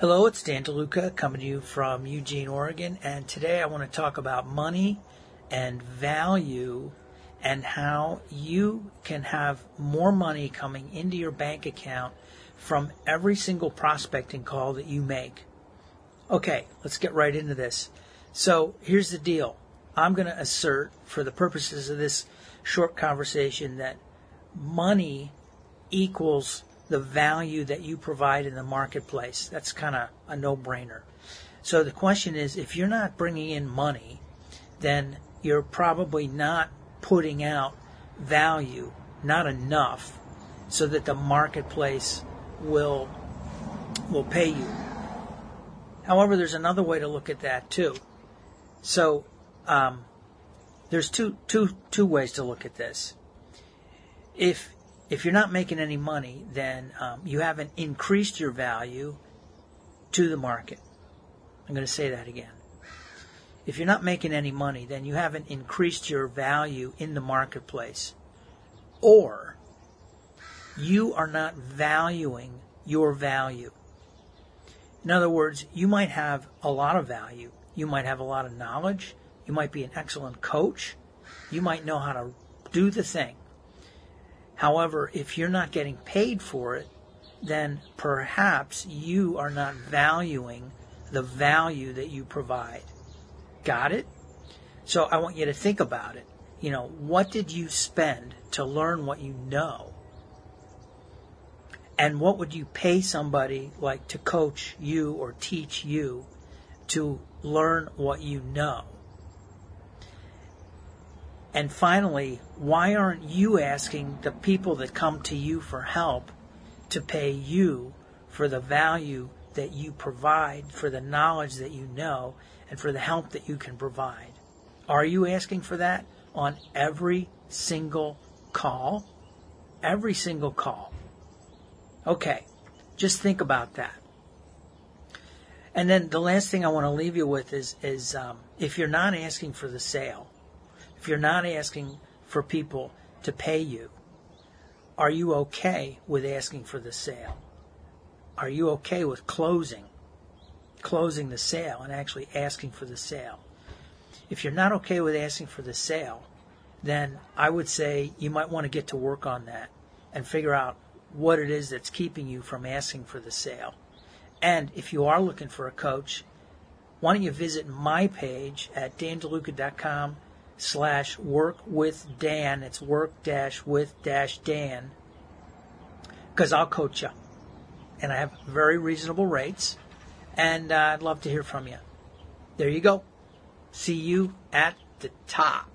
Hello, it's Dan DeLuca coming to you from Eugene, Oregon, and today I want to talk about money and value and how you can have more money coming into your bank account from every single prospecting call that you make. Okay, let's get right into this. So here's the deal. I'm going to assert, for the purposes of this short conversation, that money equals the value that you provide in the marketplace. That's kind of a no brainer. So the question is if you're not bringing in money, then you're probably not putting out value, not enough, so that the marketplace will will pay you. However, there's another way to look at that too. So um, there's two two two ways to look at this. If if you're not making any money, then um, you haven't increased your value to the market. I'm going to say that again. If you're not making any money, then you haven't increased your value in the marketplace. Or you are not valuing your value. In other words, you might have a lot of value. You might have a lot of knowledge. You might be an excellent coach. You might know how to do the thing. However, if you're not getting paid for it, then perhaps you are not valuing the value that you provide. Got it? So I want you to think about it. You know, what did you spend to learn what you know? And what would you pay somebody like to coach you or teach you to learn what you know? And finally, why aren't you asking the people that come to you for help to pay you for the value that you provide, for the knowledge that you know, and for the help that you can provide? Are you asking for that on every single call? Every single call. Okay, just think about that. And then the last thing I want to leave you with is, is um, if you're not asking for the sale, if you're not asking for people to pay you, are you okay with asking for the sale? Are you okay with closing, closing the sale and actually asking for the sale? If you're not okay with asking for the sale, then I would say you might want to get to work on that and figure out what it is that's keeping you from asking for the sale. And if you are looking for a coach, why don't you visit my page at dandeluca.com slash work with Dan. It's work dash with dash Dan. Because I'll coach you. And I have very reasonable rates. And uh, I'd love to hear from you. There you go. See you at the top.